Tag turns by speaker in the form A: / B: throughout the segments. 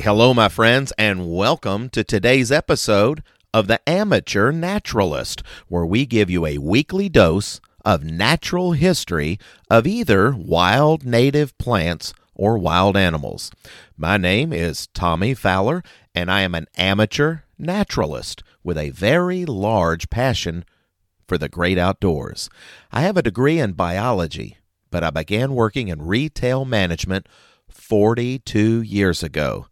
A: Hello, my friends, and welcome to today's episode of The Amateur Naturalist, where we give you a weekly dose of natural history of either wild native plants or wild animals. My name is Tommy Fowler, and I am an amateur naturalist with a very large passion for the great outdoors. I have a degree in biology, but I began working in retail management 42 years ago,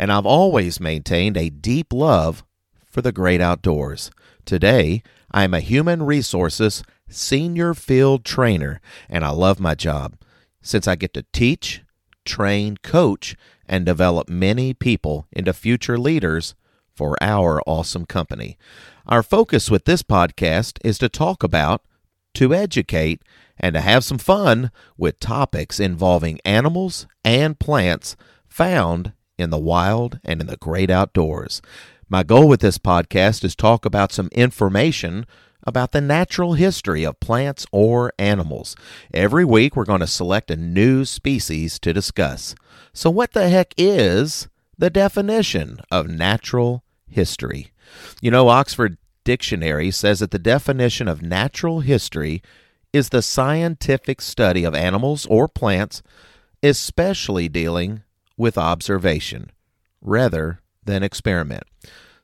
A: and I've always maintained a deep love for the great outdoors. Today, I am a human resources senior field trainer, and I love my job since I get to teach, train, coach, and develop many people into future leaders for our awesome company. Our focus with this podcast is to talk about, to educate, and to have some fun with topics involving animals and plants found in the wild and in the great outdoors. My goal with this podcast is talk about some information about the natural history of plants or animals. Every week we're going to select a new species to discuss. So what the heck is the definition of natural history? You know Oxford Dictionary says that the definition of natural history is the scientific study of animals or plants, especially dealing with observation rather than experiment.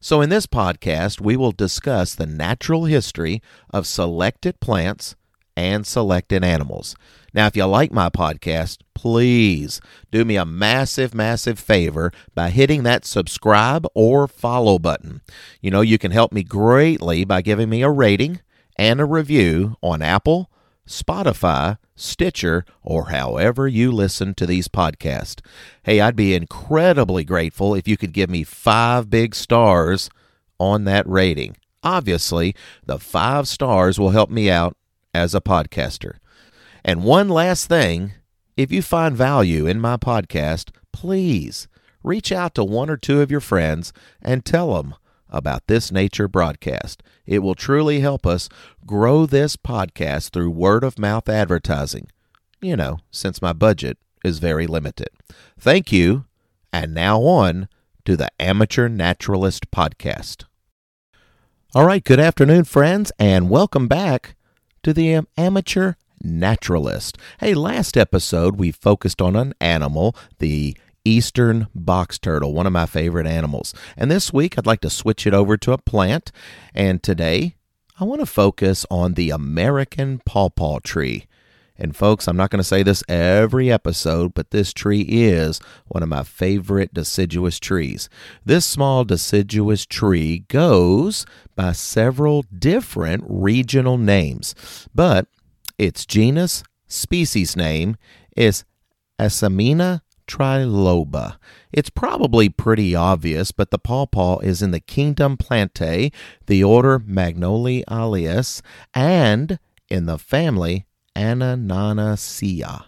A: So, in this podcast, we will discuss the natural history of selected plants and selected animals. Now, if you like my podcast, please do me a massive, massive favor by hitting that subscribe or follow button. You know, you can help me greatly by giving me a rating and a review on Apple, Spotify, Stitcher, or however you listen to these podcasts. Hey, I'd be incredibly grateful if you could give me five big stars on that rating. Obviously, the five stars will help me out as a podcaster. And one last thing if you find value in my podcast, please reach out to one or two of your friends and tell them about this nature broadcast. It will truly help us grow this podcast through word of mouth advertising. You know, since my budget is very limited. Thank you, and now on to the Amateur Naturalist Podcast. All right, good afternoon, friends, and welcome back to the Amateur Naturalist. Hey, last episode we focused on an animal, the eastern box turtle, one of my favorite animals. And this week I'd like to switch it over to a plant. And today I want to focus on the American pawpaw tree. And folks, I'm not going to say this every episode, but this tree is one of my favorite deciduous trees. This small deciduous tree goes by several different regional names, but its genus species name is Asimina triloba. It's probably pretty obvious, but the pawpaw is in the kingdom Plantae, the order Magnoliales, and in the family Annonaceae.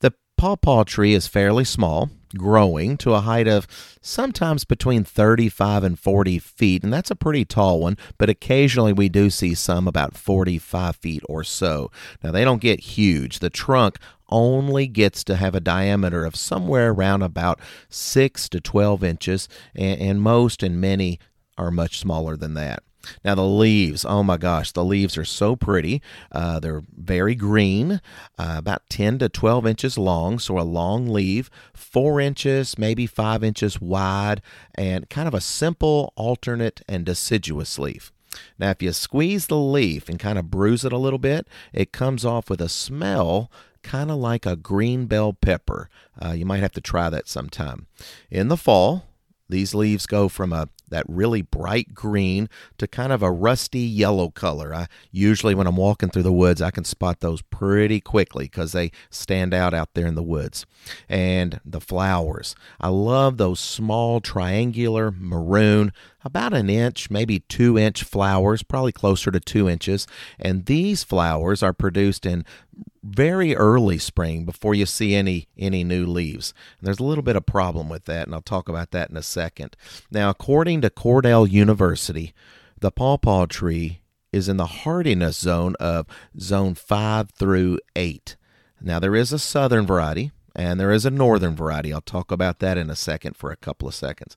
A: The pawpaw tree is fairly small, growing to a height of sometimes between 35 and 40 feet, and that's a pretty tall one, but occasionally we do see some about 45 feet or so. Now, they don't get huge. The trunk only gets to have a diameter of somewhere around about 6 to 12 inches, and, and most and many are much smaller than that. Now, the leaves, oh my gosh, the leaves are so pretty. Uh, they're very green, uh, about 10 to 12 inches long, so a long leaf, four inches, maybe five inches wide, and kind of a simple, alternate, and deciduous leaf. Now, if you squeeze the leaf and kind of bruise it a little bit, it comes off with a smell kind of like a green bell pepper. Uh, you might have to try that sometime. In the fall, these leaves go from a that really bright green to kind of a rusty yellow color. I usually when I'm walking through the woods, I can spot those pretty quickly cuz they stand out out there in the woods. And the flowers. I love those small triangular maroon about an inch, maybe two inch flowers, probably closer to two inches. And these flowers are produced in very early spring before you see any any new leaves. And there's a little bit of problem with that, and I'll talk about that in a second. Now, according to Cornell University, the pawpaw tree is in the hardiness zone of zone 5 through 8. Now, there is a southern variety, and there is a northern variety. I'll talk about that in a second for a couple of seconds.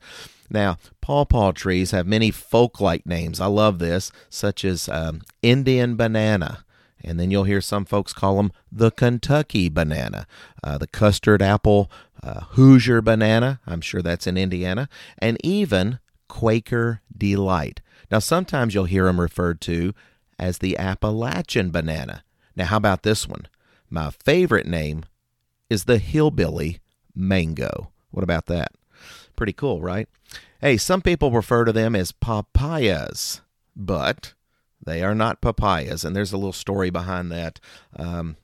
A: Now, pawpaw trees have many folk like names. I love this, such as um, Indian banana. And then you'll hear some folks call them the Kentucky banana, uh, the custard apple, uh, Hoosier banana. I'm sure that's in Indiana. And even Quaker Delight. Now, sometimes you'll hear them referred to as the Appalachian banana. Now, how about this one? My favorite name is the hillbilly mango. What about that? Pretty cool, right? Hey, some people refer to them as papayas, but they are not papayas, and there's a little story behind that. Um,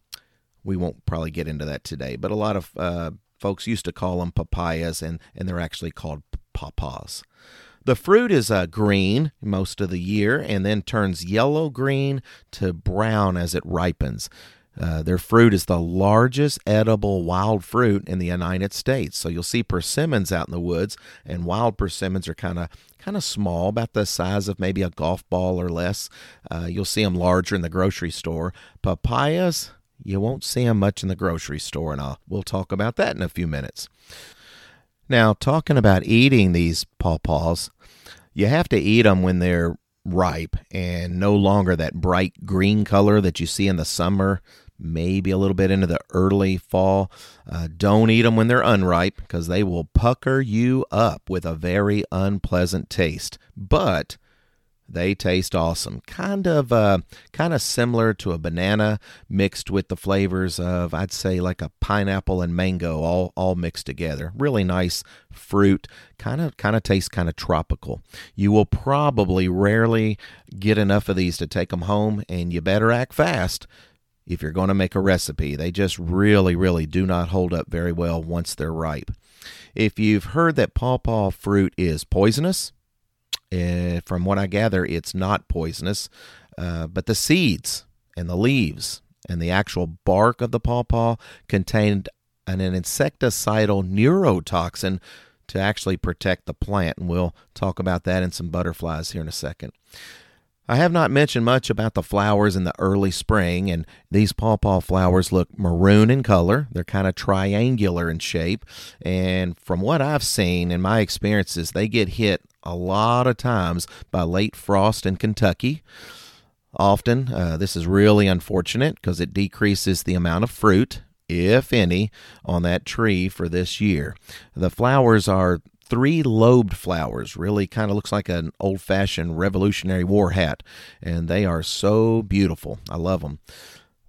A: we won't probably get into that today, but a lot of uh, folks used to call them papayas, and, and they're actually called pawpaws. The fruit is uh, green most of the year and then turns yellow green to brown as it ripens. Uh, their fruit is the largest edible wild fruit in the United States. So you'll see persimmons out in the woods, and wild persimmons are kind of kind of small, about the size of maybe a golf ball or less. Uh, you'll see them larger in the grocery store. Papayas, you won't see them much in the grocery store, and I'll, we'll talk about that in a few minutes. Now, talking about eating these pawpaws, you have to eat them when they're ripe and no longer that bright green color that you see in the summer, maybe a little bit into the early fall. Uh, don't eat them when they're unripe because they will pucker you up with a very unpleasant taste. But they taste awesome. Kind of uh, kind of similar to a banana mixed with the flavors of I'd say like a pineapple and mango all all mixed together. Really nice fruit. Kind of kind of tastes kind of tropical. You will probably rarely get enough of these to take them home and you better act fast if you're going to make a recipe. They just really really do not hold up very well once they're ripe. If you've heard that pawpaw fruit is poisonous, uh, from what I gather, it's not poisonous, uh, but the seeds and the leaves and the actual bark of the pawpaw contained an, an insecticidal neurotoxin to actually protect the plant. And we'll talk about that in some butterflies here in a second. I have not mentioned much about the flowers in the early spring, and these pawpaw flowers look maroon in color. They're kind of triangular in shape, and from what I've seen in my experiences, they get hit a lot of times by late frost in Kentucky. Often, uh, this is really unfortunate because it decreases the amount of fruit, if any, on that tree for this year. The flowers are three lobed flowers. Really kind of looks like an old fashioned Revolutionary War hat. And they are so beautiful. I love them.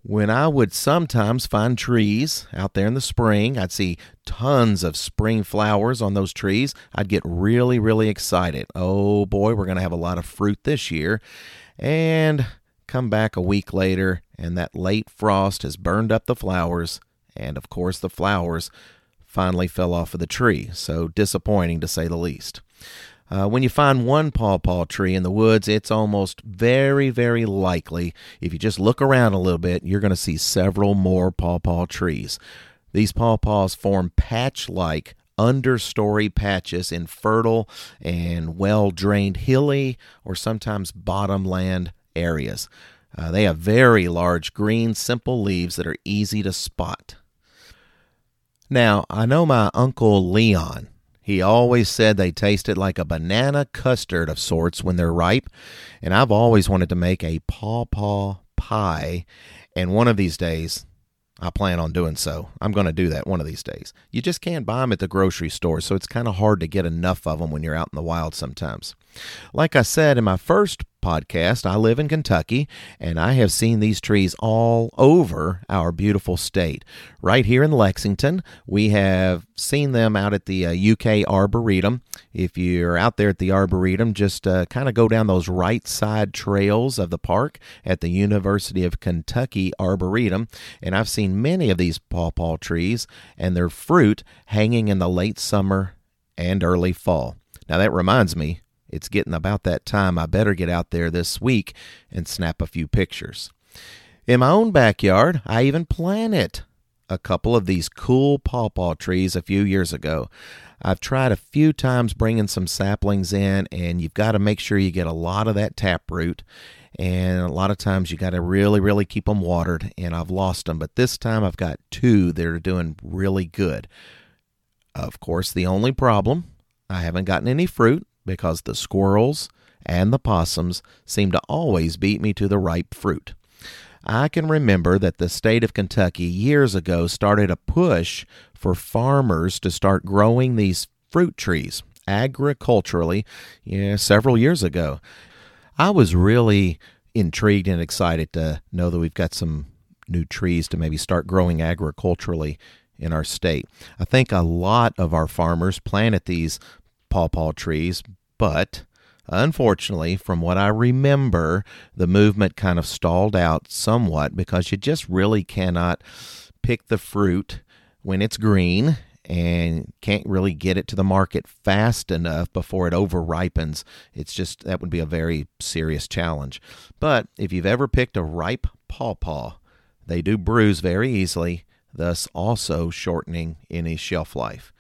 A: When I would sometimes find trees out there in the spring, I'd see tons of spring flowers on those trees. I'd get really, really excited. Oh boy, we're going to have a lot of fruit this year. And come back a week later, and that late frost has burned up the flowers. And of course, the flowers finally fell off of the tree. So disappointing to say the least. Uh, when you find one pawpaw tree in the woods, it's almost very, very likely, if you just look around a little bit, you're going to see several more pawpaw trees. These pawpaws form patch like understory patches in fertile and well drained hilly or sometimes bottomland areas. Uh, they have very large green, simple leaves that are easy to spot. Now, I know my Uncle Leon. He always said they tasted like a banana custard of sorts when they're ripe, and I've always wanted to make a pawpaw pie, and one of these days I plan on doing so. I'm going to do that one of these days. You just can't buy them at the grocery store, so it's kind of hard to get enough of them when you're out in the wild sometimes. Like I said in my first podcast, I live in Kentucky and I have seen these trees all over our beautiful state. Right here in Lexington, we have seen them out at the uh, UK Arboretum. If you're out there at the Arboretum, just uh, kind of go down those right side trails of the park at the University of Kentucky Arboretum. And I've seen many of these pawpaw trees and their fruit hanging in the late summer and early fall. Now, that reminds me, it's getting about that time. I better get out there this week and snap a few pictures. In my own backyard, I even planted a couple of these cool pawpaw trees a few years ago. I've tried a few times bringing some saplings in, and you've got to make sure you get a lot of that taproot. And a lot of times you got to really, really keep them watered, and I've lost them. But this time I've got two that are doing really good. Of course, the only problem I haven't gotten any fruit because the squirrels and the possums seem to always beat me to the ripe fruit. I can remember that the state of Kentucky years ago started a push for farmers to start growing these fruit trees agriculturally yeah, several years ago. I was really intrigued and excited to know that we've got some new trees to maybe start growing agriculturally in our state. I think a lot of our farmers planted these pawpaw trees, but Unfortunately, from what I remember, the movement kind of stalled out somewhat because you just really cannot pick the fruit when it's green and can't really get it to the market fast enough before it over ripens. It's just that would be a very serious challenge. But if you've ever picked a ripe pawpaw, they do bruise very easily, thus also shortening any shelf life.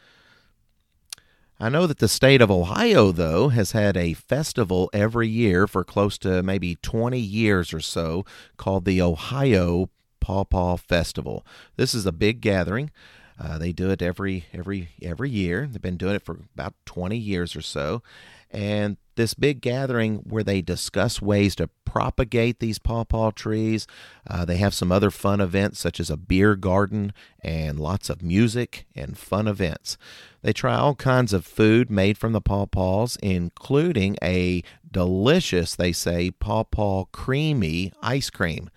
A: I know that the state of Ohio, though, has had a festival every year for close to maybe 20 years or so called the Ohio Pawpaw Festival. This is a big gathering. Uh, they do it every every every year. They've been doing it for about 20 years or so, and this big gathering where they discuss ways to propagate these pawpaw trees. Uh, they have some other fun events such as a beer garden and lots of music and fun events. They try all kinds of food made from the pawpaws, including a delicious, they say, pawpaw creamy ice cream.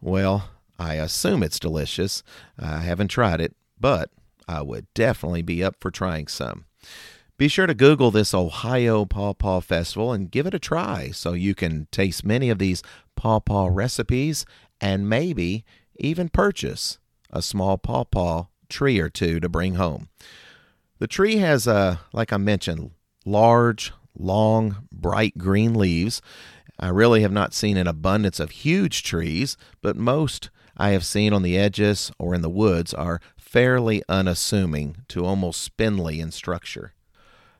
A: Well, I assume it's delicious. I haven't tried it, but I would definitely be up for trying some. Be sure to Google this Ohio Pawpaw Festival and give it a try so you can taste many of these pawpaw recipes and maybe even purchase a small pawpaw tree or two to bring home. The tree has, uh, like I mentioned, large, long, bright green leaves. I really have not seen an abundance of huge trees, but most I have seen on the edges or in the woods are fairly unassuming to almost spindly in structure.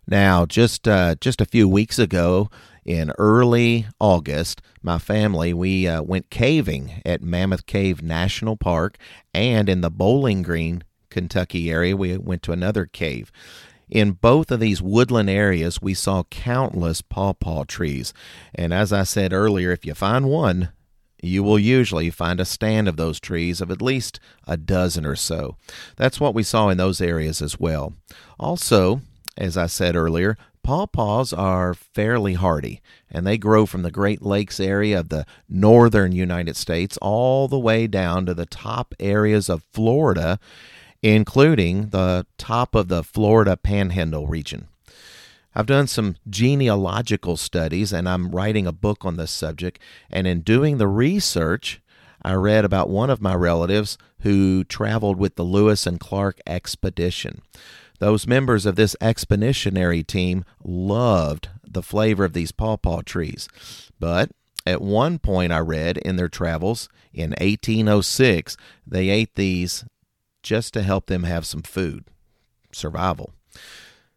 A: Now, just uh, just a few weeks ago, in early August, my family we uh, went caving at Mammoth Cave National Park, and in the Bowling Green, Kentucky area, we went to another cave. In both of these woodland areas, we saw countless pawpaw trees, and as I said earlier, if you find one, you will usually find a stand of those trees of at least a dozen or so. That's what we saw in those areas as well. Also, as I said earlier, pawpaws are fairly hardy, and they grow from the Great Lakes area of the northern United States all the way down to the top areas of Florida, including the top of the Florida Panhandle region. I've done some genealogical studies and I'm writing a book on this subject. And in doing the research, I read about one of my relatives who traveled with the Lewis and Clark expedition. Those members of this expeditionary team loved the flavor of these pawpaw trees. But at one point, I read in their travels in 1806, they ate these just to help them have some food, survival.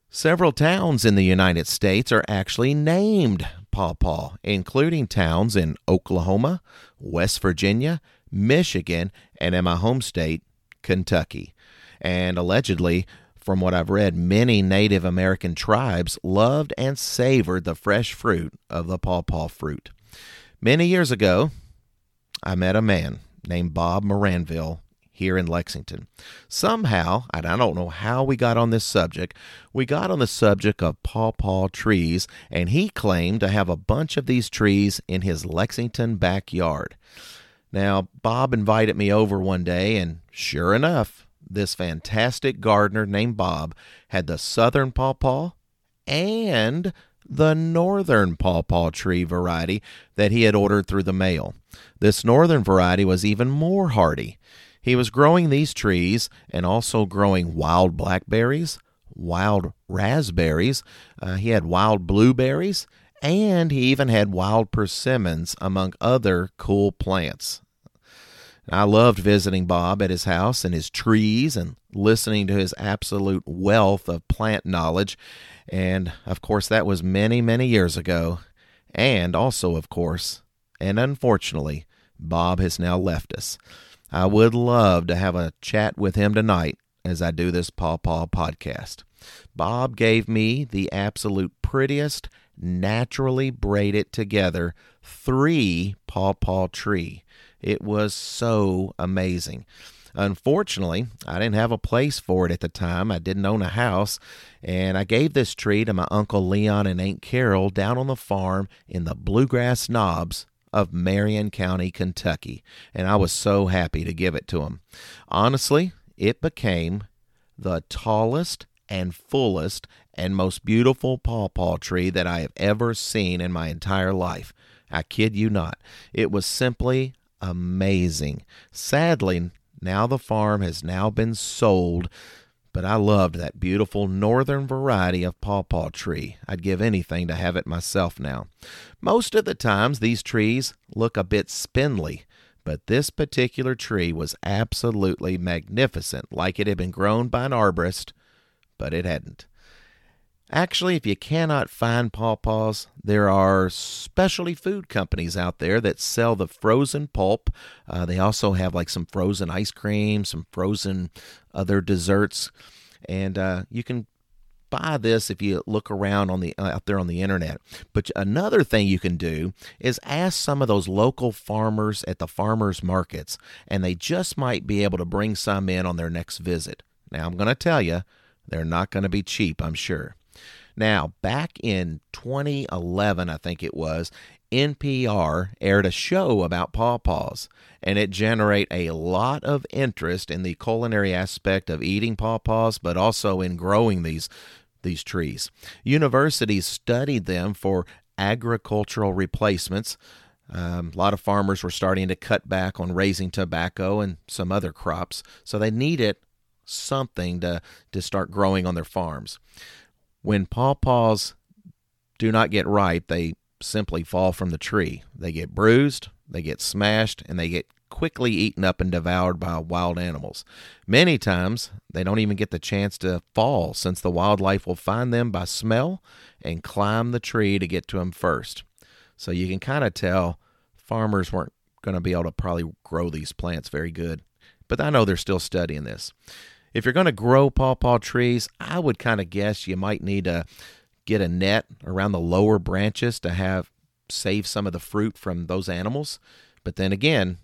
A: Several towns in the United States are actually named pawpaw, including towns in Oklahoma, West Virginia, Michigan, and in my home state, Kentucky. And allegedly, from what I've read, many Native American tribes loved and savored the fresh fruit of the pawpaw fruit. Many years ago, I met a man named Bob Moranville here in Lexington. Somehow, and I don't know how we got on this subject, we got on the subject of pawpaw trees, and he claimed to have a bunch of these trees in his Lexington backyard. Now, Bob invited me over one day, and sure enough, this fantastic gardener named Bob had the southern pawpaw and the northern pawpaw tree variety that he had ordered through the mail. This northern variety was even more hardy. He was growing these trees and also growing wild blackberries, wild raspberries, uh, he had wild blueberries, and he even had wild persimmons, among other cool plants. I loved visiting Bob at his house and his trees and listening to his absolute wealth of plant knowledge. And of course, that was many, many years ago. And also, of course, and unfortunately, Bob has now left us. I would love to have a chat with him tonight as I do this Paw Paw podcast. Bob gave me the absolute prettiest, naturally braided together three Paw Paw tree. It was so amazing. Unfortunately, I didn't have a place for it at the time. I didn't own a house, and I gave this tree to my Uncle Leon and Aunt Carol down on the farm in the Bluegrass Knobs of Marion County, Kentucky, and I was so happy to give it to them. Honestly, it became the tallest and fullest and most beautiful pawpaw tree that I have ever seen in my entire life. I kid you not. It was simply amazing. Sadly, now the farm has now been sold, but I loved that beautiful northern variety of pawpaw tree. I'd give anything to have it myself now. Most of the times these trees look a bit spindly, but this particular tree was absolutely magnificent, like it had been grown by an arborist, but it hadn't. Actually, if you cannot find pawpaws, there are specialty food companies out there that sell the frozen pulp. Uh, they also have like some frozen ice cream, some frozen other desserts, and uh, you can buy this if you look around on the uh, out there on the internet. But another thing you can do is ask some of those local farmers at the farmers markets, and they just might be able to bring some in on their next visit. Now, I'm going to tell you, they're not going to be cheap, I'm sure. Now, back in 2011, I think it was, NPR aired a show about pawpaws, and it generated a lot of interest in the culinary aspect of eating pawpaws, but also in growing these these trees. Universities studied them for agricultural replacements. Um, a lot of farmers were starting to cut back on raising tobacco and some other crops, so they needed something to, to start growing on their farms. When pawpaws do not get ripe, they simply fall from the tree. They get bruised, they get smashed, and they get quickly eaten up and devoured by wild animals. Many times, they don't even get the chance to fall since the wildlife will find them by smell and climb the tree to get to them first. So you can kind of tell farmers weren't going to be able to probably grow these plants very good. But I know they're still studying this. If you're going to grow pawpaw trees, I would kind of guess you might need to get a net around the lower branches to have save some of the fruit from those animals. But then again,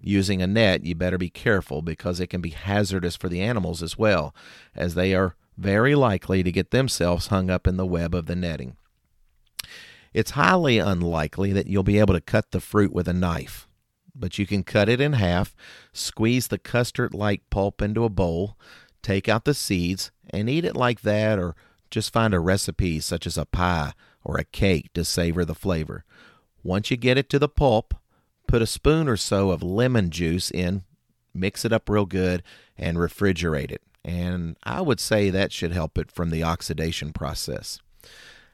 A: using a net, you better be careful because it can be hazardous for the animals as well, as they are very likely to get themselves hung up in the web of the netting. It's highly unlikely that you'll be able to cut the fruit with a knife but you can cut it in half, squeeze the custard like pulp into a bowl, take out the seeds, and eat it like that, or just find a recipe such as a pie or a cake to savor the flavor. Once you get it to the pulp, put a spoon or so of lemon juice in, mix it up real good, and refrigerate it. And I would say that should help it from the oxidation process.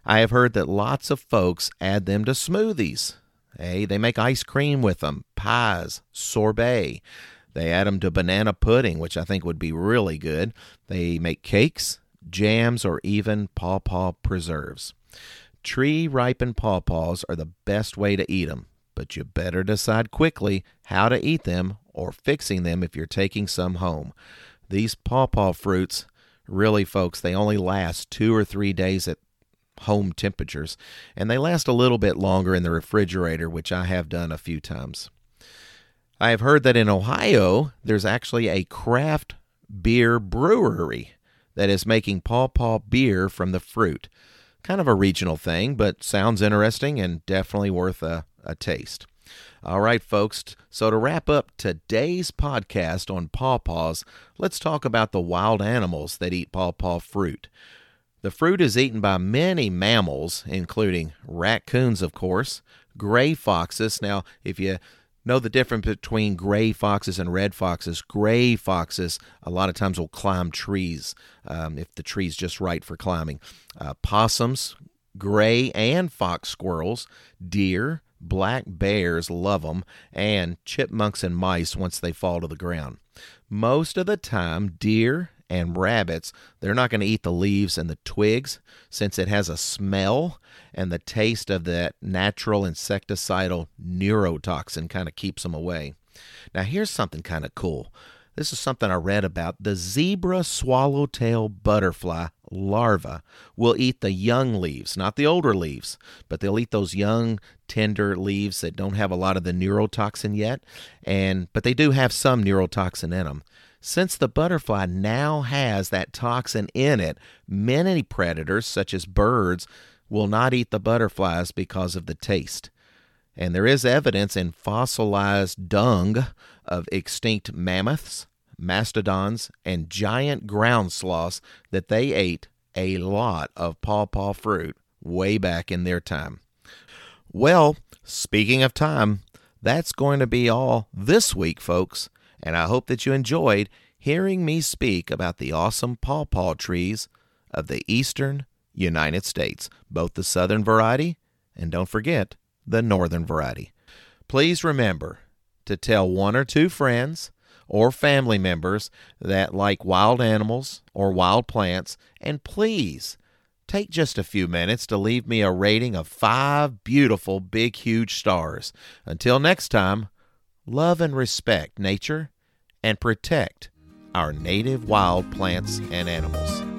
A: I have heard that lots of folks add them to smoothies. Hey, they make ice cream with them, pies, sorbet. They add them to banana pudding, which I think would be really good. They make cakes, jams, or even pawpaw preserves. Tree ripened pawpaws are the best way to eat them, but you better decide quickly how to eat them or fixing them if you're taking some home. These pawpaw fruits, really, folks, they only last two or three days at home temperatures, and they last a little bit longer in the refrigerator, which I have done a few times. I have heard that in Ohio, there's actually a craft beer brewery that is making pawpaw beer from the fruit. Kind of a regional thing, but sounds interesting and definitely worth a, a taste. All right, folks. So, to wrap up today's podcast on pawpaws, let's talk about the wild animals that eat pawpaw fruit. The fruit is eaten by many mammals, including raccoons, of course, gray foxes. Now, if you know the difference between gray foxes and red foxes, gray foxes a lot of times will climb trees um, if the tree's just right for climbing. Uh, possums, gray and fox squirrels, deer, black bears love them, and chipmunks and mice once they fall to the ground. Most of the time, deer and rabbits, they're not going to eat the leaves and the twigs since it has a smell and the taste of that natural insecticidal neurotoxin kind of keeps them away. Now, here's something kind of cool. This is something I read about. The zebra swallowtail butterfly larva will eat the young leaves, not the older leaves, but they'll eat those young, tender leaves that don't have a lot of the neurotoxin yet, and but they do have some neurotoxin in them. Since the butterfly now has that toxin in it, many predators, such as birds, will not eat the butterflies because of the taste. And there is evidence in fossilized dung of extinct mammoths, mastodons, and giant ground sloths that they ate a lot of pawpaw fruit way back in their time. Well, speaking of time, that's going to be all this week, folks, and I hope that you enjoyed hearing me speak about the awesome pawpaw trees of the eastern United States, both the southern variety and don't forget the northern variety. Please remember to tell one or two friends or family members that like wild animals or wild plants, and please take just a few minutes to leave me a rating of five beautiful, big, huge stars. Until next time, love and respect nature and protect our native wild plants and animals.